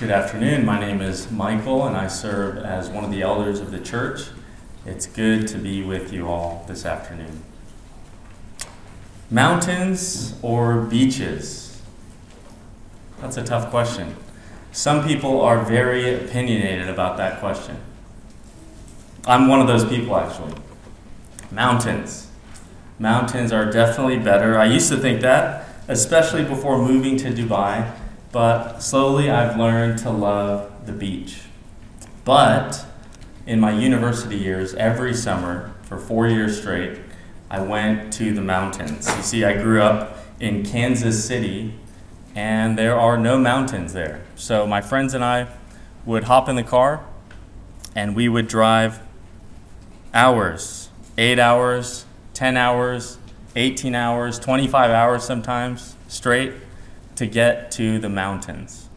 Good afternoon. My name is Michael, and I serve as one of the elders of the church. It's good to be with you all this afternoon. Mountains or beaches? That's a tough question. Some people are very opinionated about that question. I'm one of those people, actually. Mountains. Mountains are definitely better. I used to think that, especially before moving to Dubai, but slowly I've learned to love the beach. But in my university years, every summer for four years straight, I went to the mountains. You see, I grew up in Kansas City, and there are no mountains there. So my friends and I would hop in the car, and we would drive hours eight hours, 10 hours, 18 hours, 25 hours sometimes straight to get to the mountains.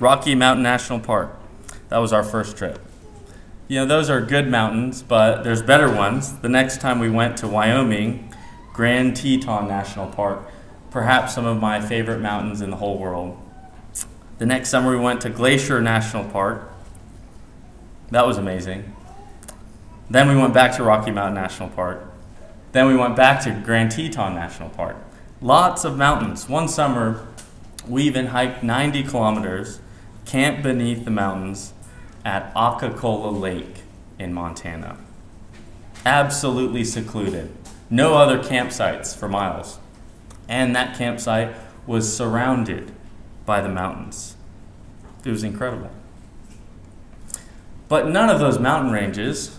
Rocky Mountain National Park. That was our first trip. You know, those are good mountains, but there's better ones. The next time we went to Wyoming, Grand Teton National Park, perhaps some of my favorite mountains in the whole world. The next summer we went to Glacier National Park. That was amazing. Then we went back to Rocky Mountain National Park. Then we went back to Grand Teton National Park. Lots of mountains. One summer, we even hiked 90 kilometers, camped beneath the mountains at Akokala Lake in Montana. Absolutely secluded. No other campsites for miles. And that campsite was surrounded by the mountains. It was incredible. But none of those mountain ranges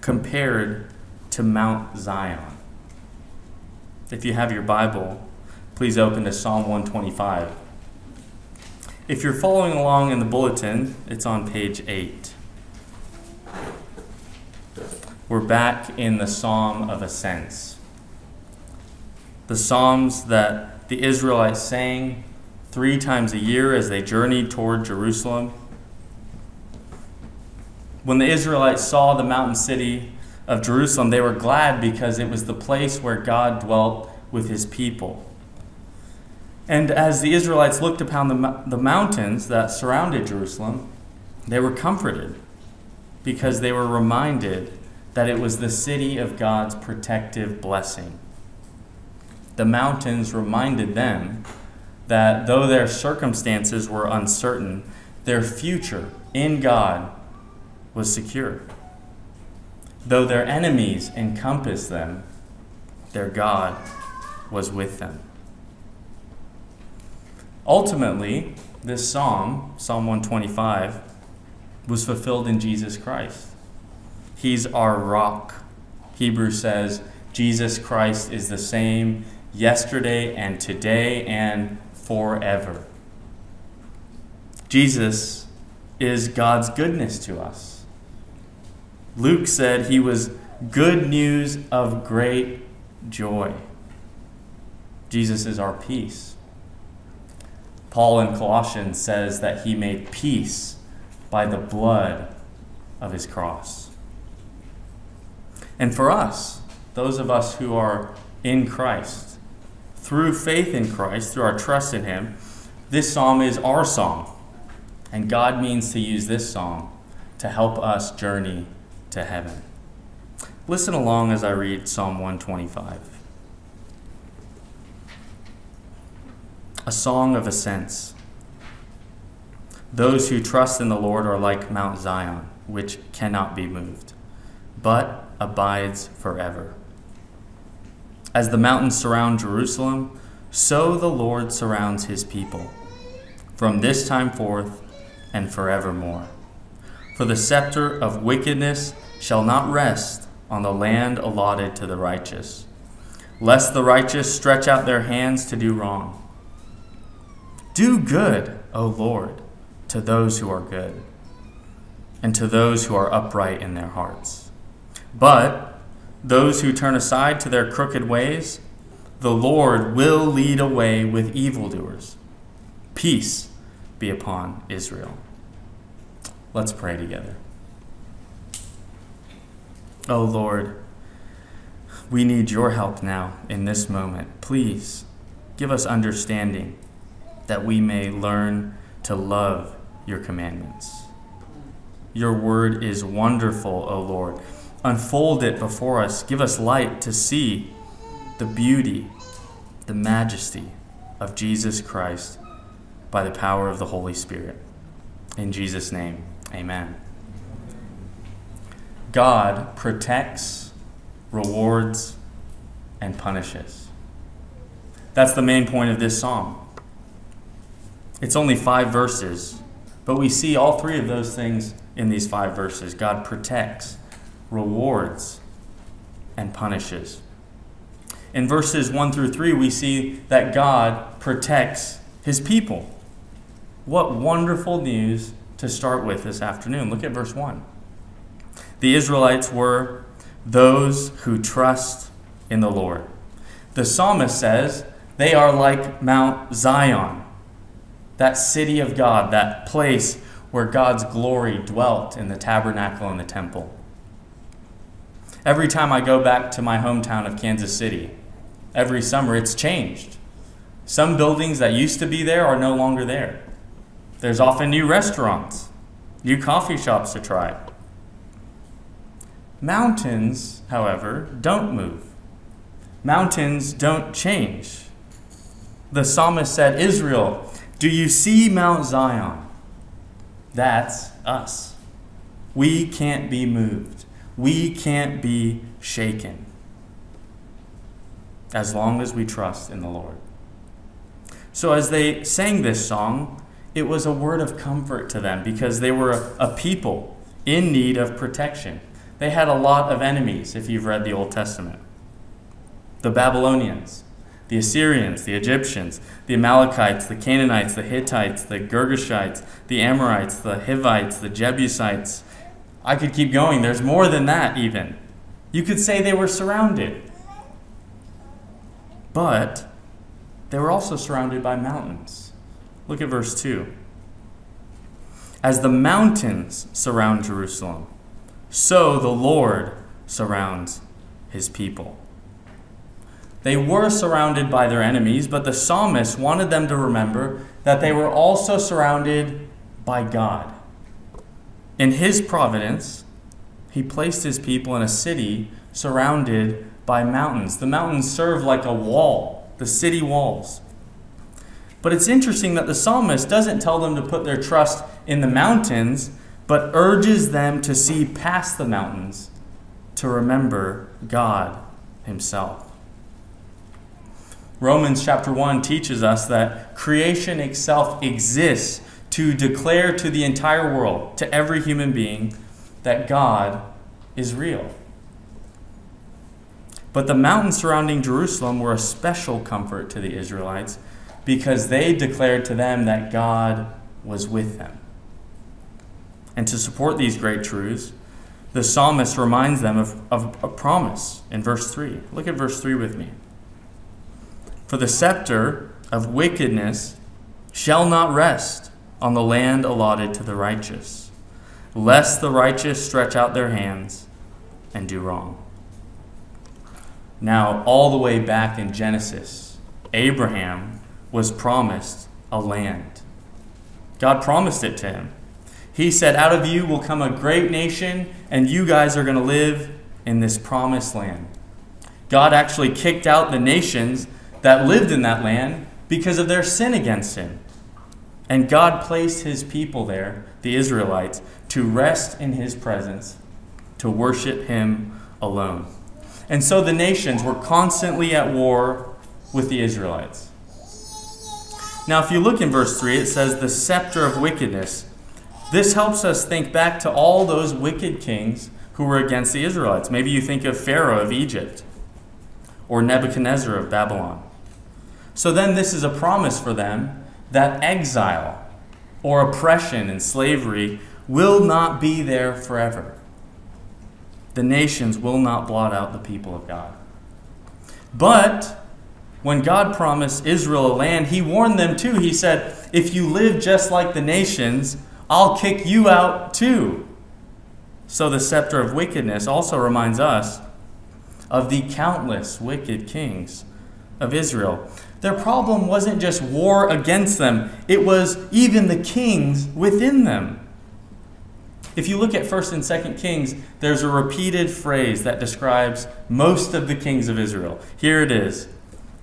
compared to Mount Zion. If you have your Bible, please open to Psalm 125. If you're following along in the bulletin, it's on page 8. We're back in the Psalm of Ascents. The Psalms that the Israelites sang three times a year as they journeyed toward Jerusalem. When the Israelites saw the mountain city of Jerusalem, they were glad because it was the place where God dwelt with his people. And as the Israelites looked upon the, the mountains that surrounded Jerusalem, they were comforted because they were reminded that it was the city of God's protective blessing. The mountains reminded them that though their circumstances were uncertain, their future in God was secure. Though their enemies encompassed them, their God was with them. Ultimately, this psalm, Psalm 125, was fulfilled in Jesus Christ. He's our rock. Hebrews says Jesus Christ is the same yesterday and today and forever. Jesus is God's goodness to us. Luke said he was good news of great joy. Jesus is our peace. Paul in Colossians says that he made peace by the blood of his cross. And for us, those of us who are in Christ, through faith in Christ, through our trust in him, this psalm is our song. And God means to use this psalm to help us journey to heaven. Listen along as I read Psalm 125. A song of ascents. Those who trust in the Lord are like Mount Zion, which cannot be moved, but abides forever. As the mountains surround Jerusalem, so the Lord surrounds his people, from this time forth and forevermore. For the scepter of wickedness shall not rest on the land allotted to the righteous, lest the righteous stretch out their hands to do wrong. Do good, O Lord, to those who are good, and to those who are upright in their hearts. But those who turn aside to their crooked ways, the Lord will lead away with evildoers. Peace be upon Israel. Let's pray together. Oh Lord, we need your help now in this moment. Please give us understanding that we may learn to love your commandments. Your word is wonderful, O Lord. Unfold it before us. Give us light to see the beauty, the majesty of Jesus Christ by the power of the Holy Spirit. In Jesus' name, amen. God protects, rewards, and punishes. That's the main point of this psalm. It's only five verses, but we see all three of those things in these five verses. God protects, rewards, and punishes. In verses 1 through 3, we see that God protects his people. What wonderful news to start with this afternoon. Look at verse 1. The Israelites were those who trust in the Lord. The psalmist says they are like Mount Zion, that city of God, that place where God's glory dwelt in the tabernacle and the temple. Every time I go back to my hometown of Kansas City, every summer it's changed. Some buildings that used to be there are no longer there. There's often new restaurants, new coffee shops to try. Mountains, however, don't move. Mountains don't change. The psalmist said, Israel, do you see Mount Zion? That's us. We can't be moved. We can't be shaken as long as we trust in the Lord. So, as they sang this song, it was a word of comfort to them because they were a, people in need of protection. They had a lot of enemies, if you've read the Old Testament the Babylonians, the Assyrians, the Egyptians, the Amalekites, the Canaanites, the Hittites, the Girgashites, the Amorites, the Hivites, the Jebusites. I could keep going. There's more than that, even. You could say they were surrounded. But they were also surrounded by mountains. Look at verse 2. As the mountains surround Jerusalem, so the Lord surrounds his people. They were surrounded by their enemies, but the psalmist wanted them to remember that they were also surrounded by God. In his providence, he placed his people in a city surrounded by mountains. The mountains serve like a wall, the city walls. But it's interesting that the psalmist doesn't tell them to put their trust in the mountains, but urges them to see past the mountains to remember God Himself. Romans chapter 1 teaches us that creation itself exists to declare to the entire world, to every human being, that God is real. But the mountains surrounding Jerusalem were a special comfort to the Israelites because they declared to them that God was with them. And to support these great truths, the psalmist reminds them of, of a promise in verse 3. Look at verse 3 with me. For the scepter of wickedness shall not rest on the land allotted to the righteous, lest the righteous stretch out their hands and do wrong. Now, all the way back in Genesis, Abraham was promised a land. God promised it to him. He said, Out of you will come a great nation, and you guys are going to live in this promised land. God actually kicked out the nations that lived in that land because of their sin against him. And God placed his people there, the Israelites, to rest in his presence, to worship him alone. And so the nations were constantly at war with the Israelites. Now, if you look in verse 3, it says, the scepter of wickedness. This helps us think back to all those wicked kings who were against the Israelites. Maybe you think of Pharaoh of Egypt or Nebuchadnezzar of Babylon. So then, this is a promise for them that exile or oppression and slavery will not be there forever. The nations will not blot out the people of God. But when God promised Israel a land, He warned them too. He said, If you live just like the nations, I'll kick you out too. So the scepter of wickedness also reminds us of the countless wicked kings of Israel. Their problem wasn't just war against them, it was even the kings within them. If you look at 1st and 2nd Kings, there's a repeated phrase that describes most of the kings of Israel. Here it is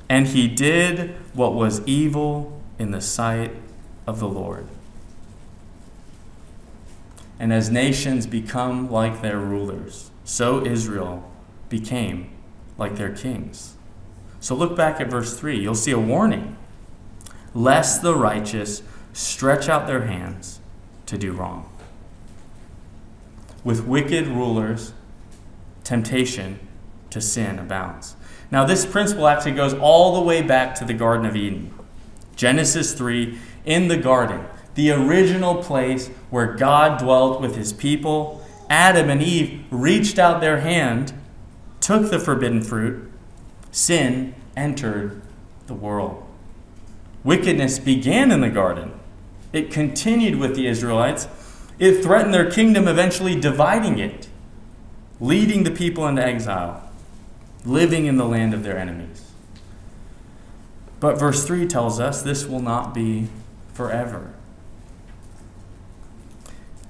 And he did what was evil in the sight of the Lord. And as nations become like their rulers, so Israel became like their kings. So look back at verse 3. You'll see a warning lest the righteous stretch out their hands to do wrong with wicked rulers, temptation to sin abounds. Now, this principle actually goes all the way back to the Garden of Eden. Genesis 3, in the garden, the original place where God dwelt with his people, Adam and Eve reached out their hand, took the forbidden fruit, sin entered the world. Wickedness began in the garden. It continued with the Israelites it threatened their kingdom, eventually dividing it, leading the people into exile, living in the land of their enemies. But verse 3 tells us this will not be forever.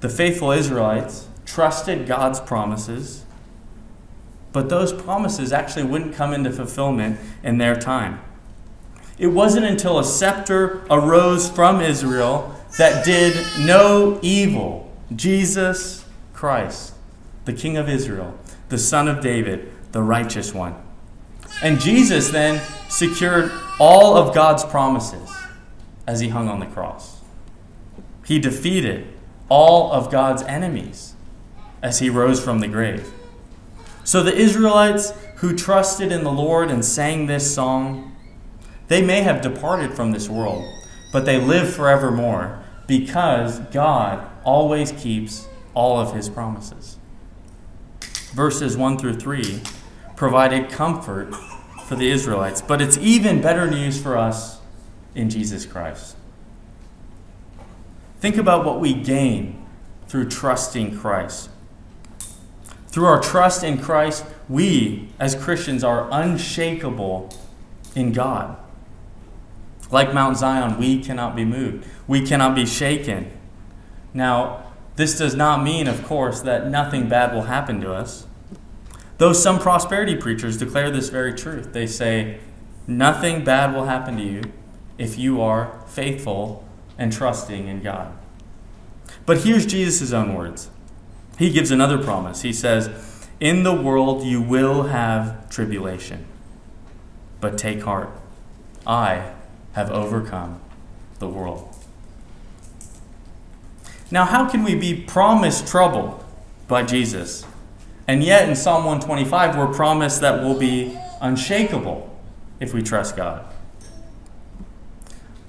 The faithful Israelites trusted God's promises, but those promises actually wouldn't come into fulfillment in their time. It wasn't until a scepter arose from Israel that did no evil. Jesus Christ, the King of Israel, the Son of David, the righteous one. And Jesus then secured all of God's promises as he hung on the cross. He defeated all of God's enemies as he rose from the grave. So the Israelites who trusted in the Lord and sang this song, they may have departed from this world, but they live forevermore because God always keeps all of his promises. Verses 1 through 3 provided comfort for the Israelites, but it's even better news for us in Jesus Christ. Think about what we gain through trusting Christ. Through our trust in Christ, we as Christians are unshakable in God. Like Mount Zion, we cannot be moved, we cannot be shaken. Now, this does not mean, of course, that nothing bad will happen to us. Though some prosperity preachers declare this very truth, they say, nothing bad will happen to you if you are faithful and trusting in God. But here's Jesus' own words. He gives another promise. He says, In the world you will have tribulation, but take heart. I have overcome the world. Now, how can we be promised trouble by Jesus? And yet, in Psalm 125, we're promised that we'll be unshakable if we trust God.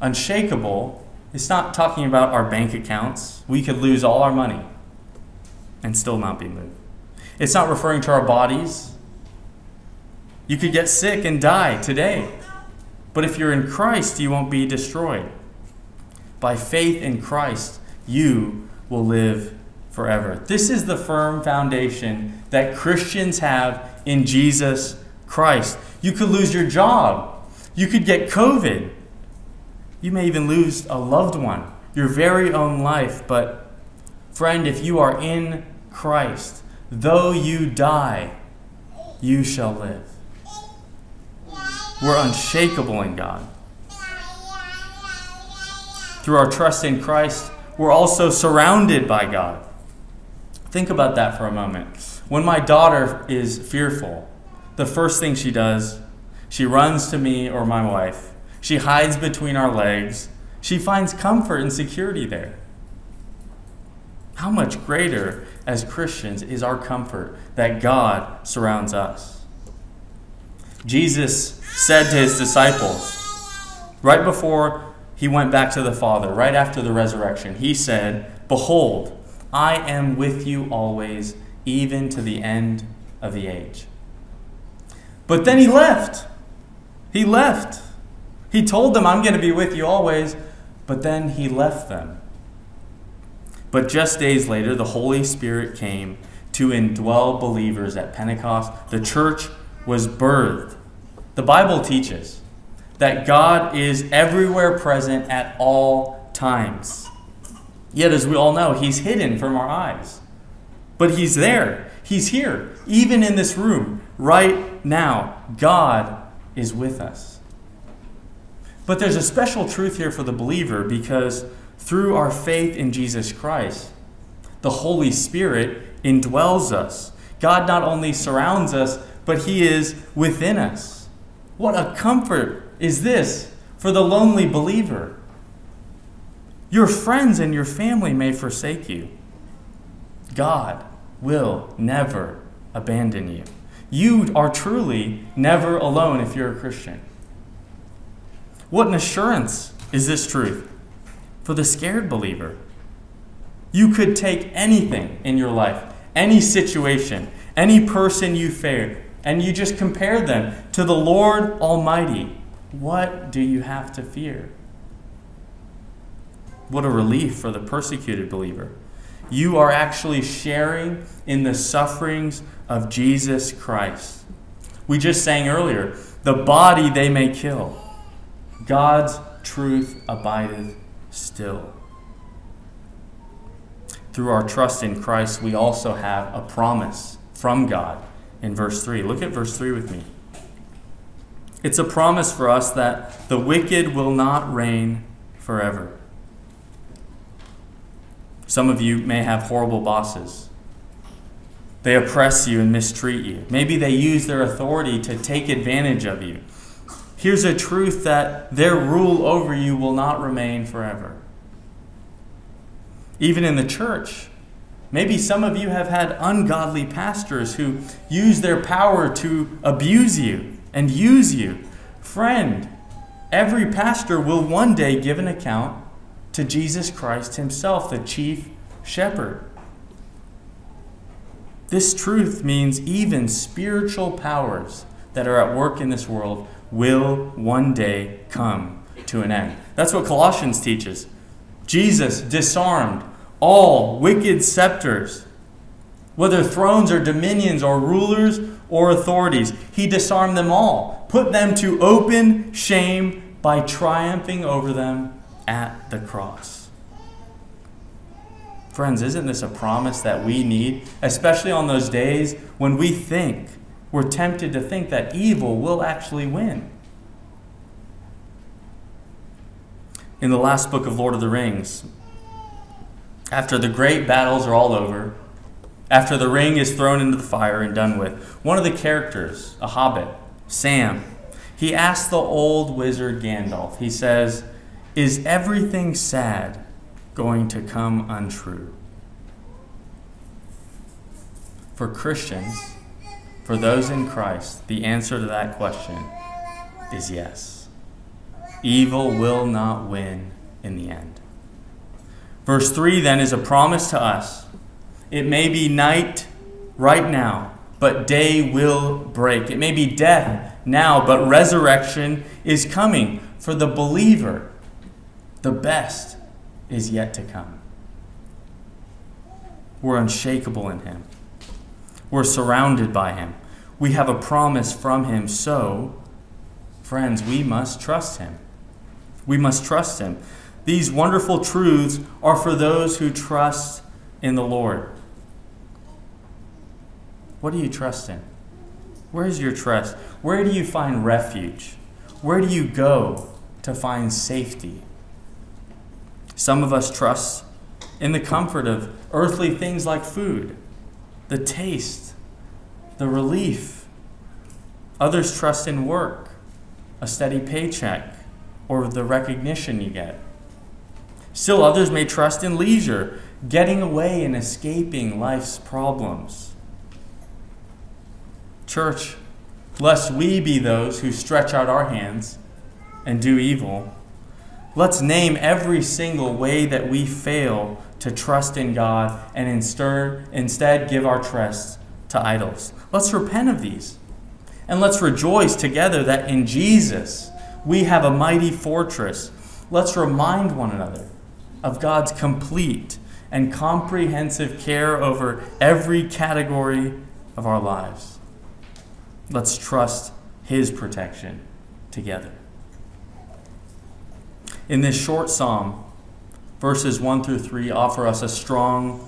Unshakable is not talking about our bank accounts. We could lose all our money and still not be moved. It's not referring to our bodies. You could get sick and die today. But if you're in Christ, you won't be destroyed. By faith in Christ, you will live forever. This is the firm foundation that Christians have in Jesus Christ. You could lose your job, you could get COVID, you may even lose a loved one, your very own life. But, friend, if you are in Christ, though you die, you shall live. We're unshakable in God. Through our trust in Christ, we're also surrounded by God. Think about that for a moment. When my daughter is fearful, the first thing she does, she runs to me or my wife. She hides between our legs. She finds comfort and security there. How much greater as Christians is our comfort that God surrounds us? Jesus said to his disciples, right before he went back to the Father right after the resurrection. He said, Behold, I am with you always, even to the end of the age. But then he left. He left. He told them, I'm going to be with you always, but then he left them. But just days later, the Holy Spirit came to indwell believers at Pentecost. The church was birthed. The Bible teaches that God is everywhere present at all times. Yet, as we all know, He's hidden from our eyes. But He's there, He's here, even in this room, right now. God is with us. But there's a special truth here for the believer because through our faith in Jesus Christ, the Holy Spirit indwells us. God not only surrounds us, but He is within us. What a comfort is this for the lonely believer! Your friends and your family may forsake you. God will never abandon you. You are truly never alone if you're a Christian. What an assurance is this truth for the scared believer. You could take anything in your life, any situation, any person you fear, and you just compare them to the Lord Almighty. What do you have to fear? What a relief for the persecuted believer. You are actually sharing in the sufferings of Jesus Christ. We just sang earlier the body they may kill, God's truth abideth still. Through our trust in Christ, we also have a promise from God in verse 3. Look at verse 3 with me. It's a promise for us that the wicked will not reign forever. Some of you may have horrible bosses. They oppress you and mistreat you. Maybe they use their authority to take advantage of you. Here's a truth that their rule over you will not remain forever. Even in the church, maybe some of you have had ungodly pastors who use their power to abuse you and use you. Friend, every pastor will one day give an account to Jesus Christ Himself, the chief shepherd. This truth means even spiritual powers that are at work in this world will one day come to an end. That's what Colossians teaches. Jesus disarmed all wicked scepters, whether thrones or dominions or rulers or authorities. He disarmed them all, put them to open shame by triumphing over them at the cross. Friends, isn't this a promise that we need, especially on those days when we think, we're tempted to think that evil will actually win? In the last book of Lord of the Rings, after the great battles are all over, after the ring is thrown into the fire and done with, one of the characters, a hobbit, Sam, he asks the old wizard Gandalf, he says, is everything sad going to come untrue? For Christians, for those in Christ, the answer to that question is yes. Evil will not win in the end. Verse 3 then is a promise to us. It may be night right now, but day will break. It may be death now, but resurrection is coming for the believer the best is yet to come. We're unshakable in Him. We're surrounded by Him. We have a promise from Him. So, friends, we must trust Him. We must trust Him. These wonderful truths are for those who trust in the Lord. What do you trust in? Where is your trust? Where do you find refuge? Where do you go to find safety? Some of us trust in the comfort of earthly things like food, the taste, the relief. Others trust in work, a steady paycheck, or the recognition you get. Still, others may trust in leisure, getting away and escaping life's problems. Church, lest we be those who stretch out our hands and do evil Let's name every single way that we fail to trust in God and instead give our trust to idols. Let's repent of these. And let's rejoice together that in Jesus we have a mighty fortress. Let's remind one another of God's complete and comprehensive care over every category of our lives. Let's trust His protection together. in this short psalm, verses 1 through 3 offer us a strong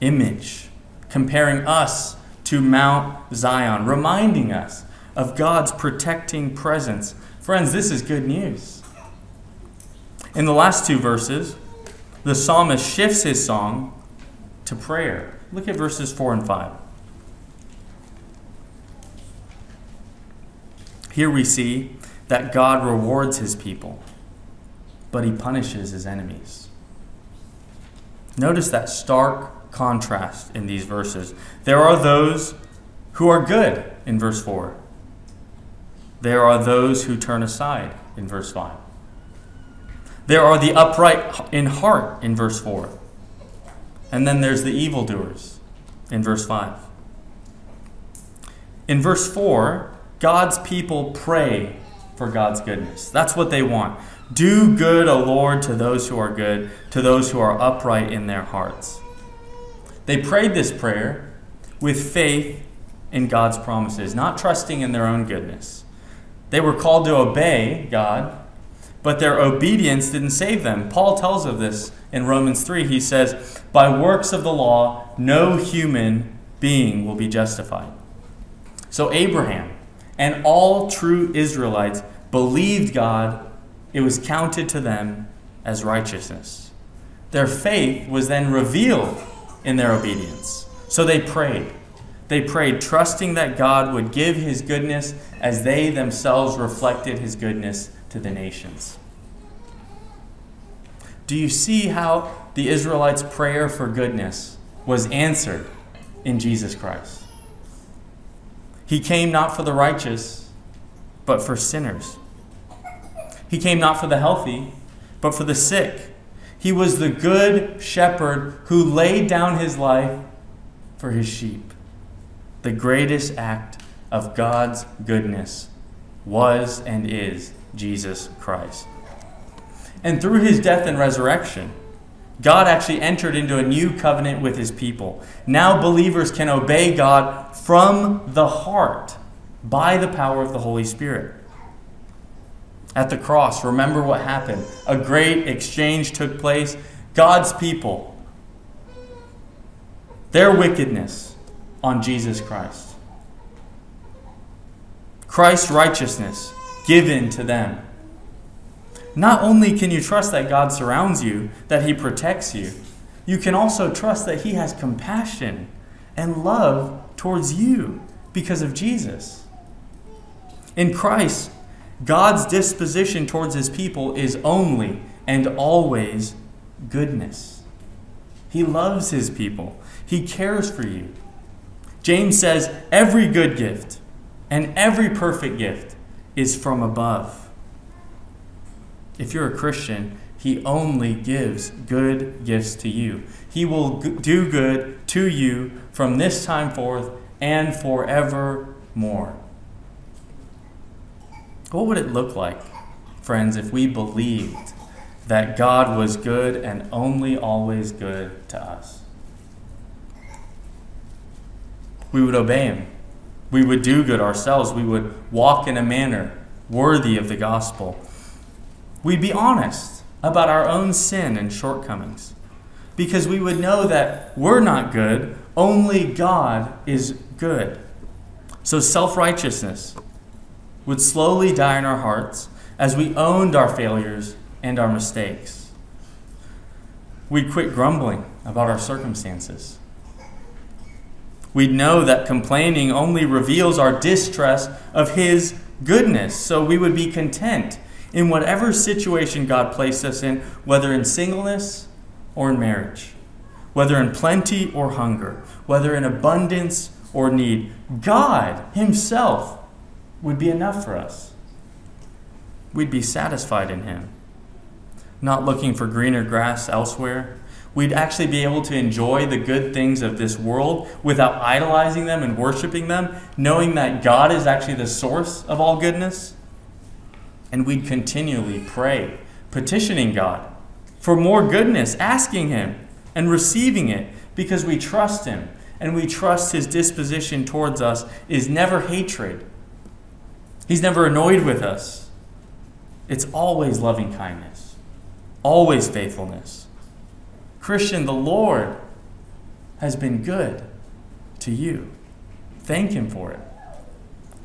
image, comparing us to Mount Zion, reminding us of God's protecting presence. Friends, this is good news. In the last two verses, the psalmist shifts his song to prayer. Look at verses 4 and 5. Here we see that God rewards his people, but he punishes his enemies. Notice that stark contrast in these verses. There are those who are good in verse 4. There are those who turn aside in verse 5. There are the upright in heart in verse 4. And then there's the evildoers in verse 5. In verse 4, God's people pray for God's goodness. That's what they want. Do good, O Lord, to those who are good, to those who are upright in their hearts. They prayed this prayer with faith in God's promises, not trusting in their own goodness. They were called to obey God, but their obedience didn't save them. Paul tells of this in Romans 3. He says, By works of the law, no human being will be justified. So Abraham, and all true Israelites believed God, it was counted to them as righteousness. Their faith was then revealed in their obedience. So they prayed. They prayed, trusting that God would give his goodness as they themselves reflected his goodness to the nations. Do you see how the Israelites' prayer for goodness was answered in Jesus Christ? He came not for the righteous, but for sinners. He came not for the healthy, but for the sick. He was the good shepherd who laid down his life for his sheep. The greatest act of God's goodness was and is Jesus Christ. And through his death and resurrection, God actually entered into a new covenant with his people. Now believers can obey God from the heart by the power of the Holy Spirit. At the cross, remember what happened. A great exchange took place. God's people, their wickedness on Jesus Christ. Christ's righteousness given to them. Not only can you trust that God surrounds you, that He protects you, you can also trust that He has compassion and love towards you because of Jesus. In Christ, God's disposition towards His people is only and always goodness. He loves His people, He cares for you. James says, Every good gift and every perfect gift is from above if you're a Christian, He only gives good gifts to you. He will do good to you from this time forth and forevermore. What would it look like, friends, if we believed that God was good and only always good to us? We would obey Him. We would do good ourselves. We would walk in a manner worthy of the gospel. We'd be honest about our own sin and shortcomings because we would know that we're not good, only God is good. So self righteousness would slowly die in our hearts as we owned our failures and our mistakes. We'd quit grumbling about our circumstances. We'd know that complaining only reveals our distrust of His goodness, so we would be content in whatever situation God placed us in, whether in singleness or in marriage, whether in plenty or hunger, whether in abundance or need, God Himself would be enough for us. We'd be satisfied in Him, not looking for greener grass elsewhere. We'd actually be able to enjoy the good things of this world without idolizing them and worshiping them, knowing that God is actually the source of all goodness and we'd continually pray, petitioning God for more goodness, asking Him and receiving it because we trust Him and we trust His disposition towards us is never hatred. He's never annoyed with us, it's always loving kindness. always faithfulness. Christian, the Lord has been good to you. Thank Him for it.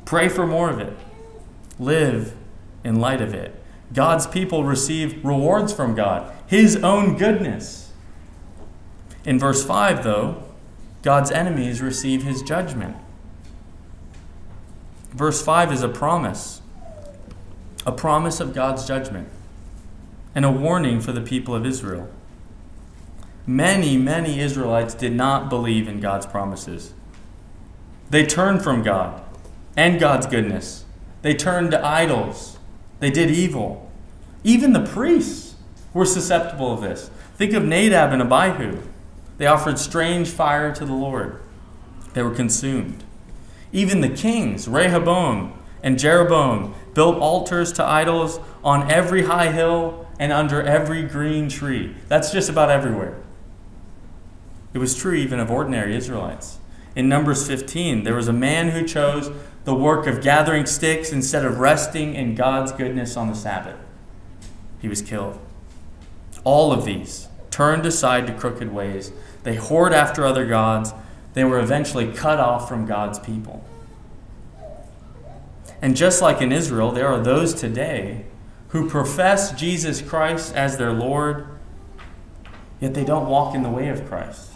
Pray for more of it. Live in light of it. God's people receive rewards from God, His own goodness. In verse 5, though, God's enemies receive His judgment. Verse 5 is a promise, a promise of God's judgment, and a warning for the people of Israel. Many, many Israelites did not believe in God's promises. They turned from God and God's goodness. They turned to idols. They did evil. Even the priests were susceptible of this. Think of Nadab and Abihu. They offered strange fire to the Lord. They were consumed. Even the kings, Rehoboam and Jeroboam, built altars to idols on every high hill and under every green tree. That's just about everywhere. It was true even of ordinary Israelites. In Numbers 15, there was a man who chose the work of gathering sticks instead of resting in God's goodness on the Sabbath. He was killed. All of these turned aside to crooked ways. They whored after other gods. They were eventually cut off from God's people. And just like in Israel, there are those today who profess Jesus Christ as their Lord, yet they don't walk in the way of Christ.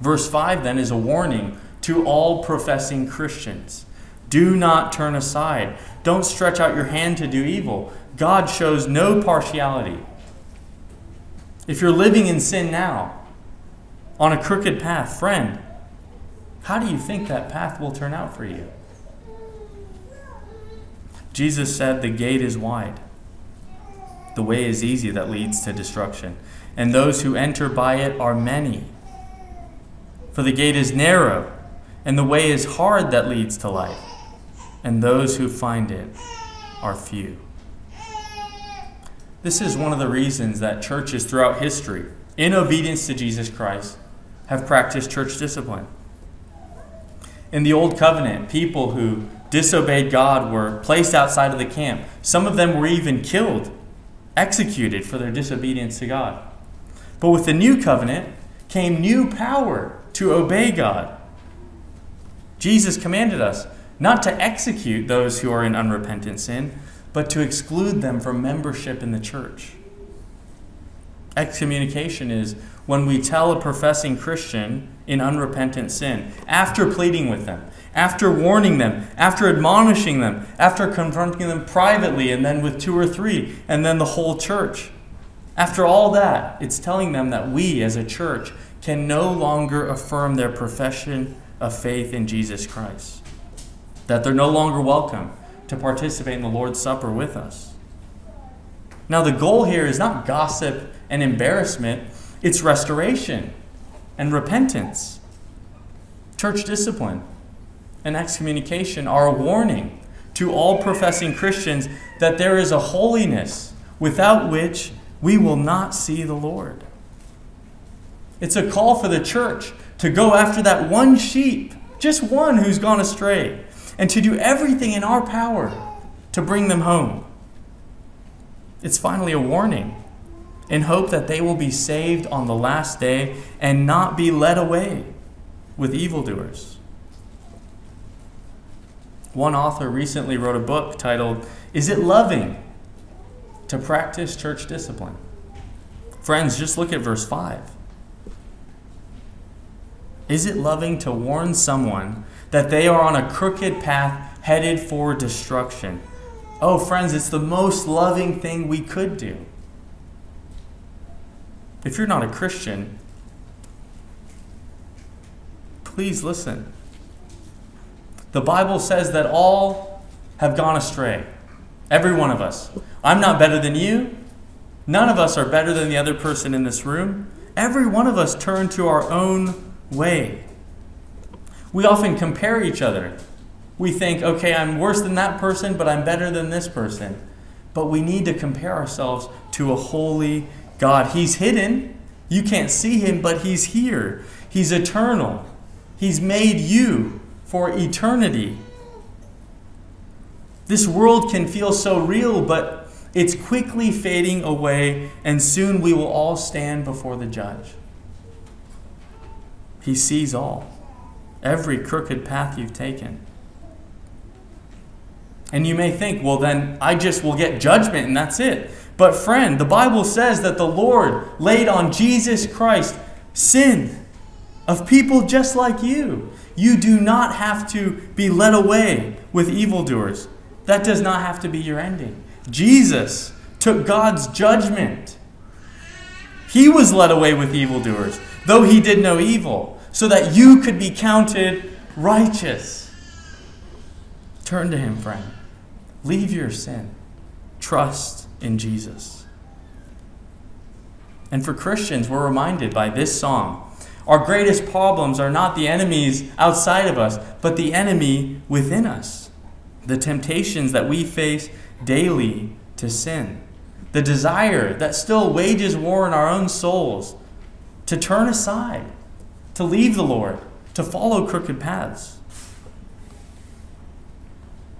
Verse 5 then is a warning to all professing Christians. Do not turn aside. Don't stretch out your hand to do evil. God shows no partiality. If you're living in sin now, on a crooked path, friend, how do you think that path will turn out for you? Jesus said, The gate is wide, the way is easy that leads to destruction, and those who enter by it are many. For the gate is narrow, and the way is hard that leads to life, and those who find it are few. This is one of the reasons that churches throughout history, in obedience to Jesus Christ, have practiced church discipline. In the Old Covenant, people who disobeyed God were placed outside of the camp. Some of them were even killed, executed for their disobedience to God. But with the New Covenant came new power to obey God. Jesus commanded us not to execute those who are in unrepentant sin, but to exclude them from membership in the church. Excommunication is when we tell a professing Christian in unrepentant sin, after pleading with them, after warning them, after admonishing them, after confronting them privately, and then with two or three, and then the whole church. After all that, it's telling them that we as a church can no longer affirm their profession of faith in Jesus Christ, that they're no longer welcome to participate in the Lord's Supper with us. Now, the goal here is not gossip and embarrassment, it's restoration and repentance. Church discipline and excommunication are a warning to all professing Christians that there is a holiness without which we will not see the Lord. It's a call for the church to go after that one sheep, just one who's gone astray, and to do everything in our power to bring them home. It's finally a warning in hope that they will be saved on the last day and not be led away with evildoers. One author recently wrote a book titled, Is It Loving to Practice Church Discipline? Friends, just look at verse 5. Is it loving to warn someone that they are on a crooked path headed for destruction? Oh, friends, it's the most loving thing we could do. If you're not a Christian, please listen. The Bible says that all have gone astray. Every one of us. I'm not better than you. None of us are better than the other person in this room. Every one of us turn to our own way. We often compare each other. We think, okay, I'm worse than that person, but I'm better than this person. But we need to compare ourselves to a holy God. He's hidden. You can't see him, but he's here. He's eternal. He's made you for eternity. This world can feel so real, but It's quickly fading away, and soon we will all stand before the judge. He sees all, every crooked path you've taken. And you may think, well, then I just will get judgment and that's it. But, friend, the Bible says that the Lord laid on Jesus Christ sin of people just like you. You do not have to be led away with evildoers. That does not have to be your ending. Jesus took God's judgment. He was led away with evildoers, though he did no evil, so that you could be counted righteous. Turn to him, friend. Leave your sin. Trust in Jesus. And for Christians, we're reminded by this song our greatest problems are not the enemies outside of us, but the enemy within us. The temptations that we face daily to sin. The desire that still wages war in our own souls to turn aside, to leave the Lord, to follow crooked paths.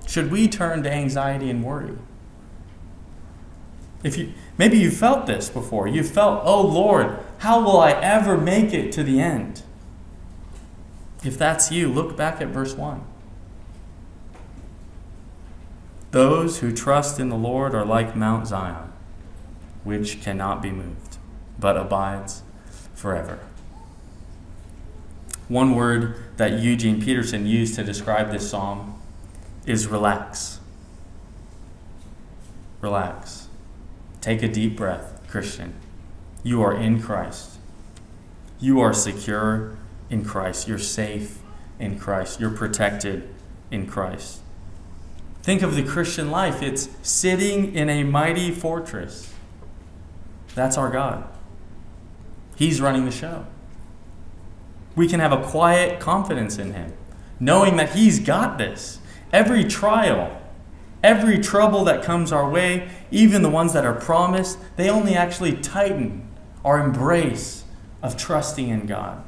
Should we turn to anxiety and worry? If you maybe you felt this before. You felt, "Oh Lord, how will I ever make it to the end?" If that's you, look back at verse 1. Those who trust in the Lord are like Mount Zion, which cannot be moved, but abides forever. One word that Eugene Peterson used to describe this psalm is relax. Relax. Take a deep breath, Christian. You are in Christ. You are secure in Christ. You're safe in Christ. You're protected in Christ. Think of the Christian life it's sitting in a mighty fortress. That's our God. He's running the show. We can have a quiet confidence in Him, knowing that He's got this. Every trial, every trouble that comes our way, even the ones that are promised, they only actually tighten our embrace of trusting in God.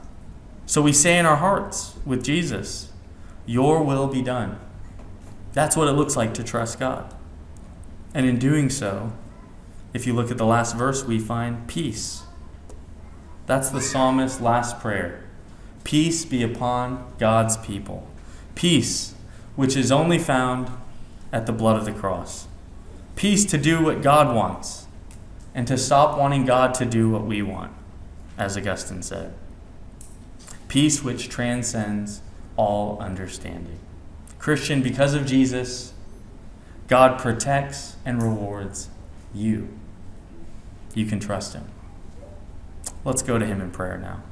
So we say in our hearts with Jesus, Your will be done. That's what it looks like to trust God. And in doing so, if you look at the last verse, we find peace. That's the psalmist's last prayer. Peace be upon God's people. Peace, which is only found at the blood of the cross. Peace to do what God wants and to stop wanting God to do what we want, as Augustine said. Peace which transcends all understanding. Christian, because of Jesus, God protects and rewards you. You can trust Him. Let's go to Him in prayer now.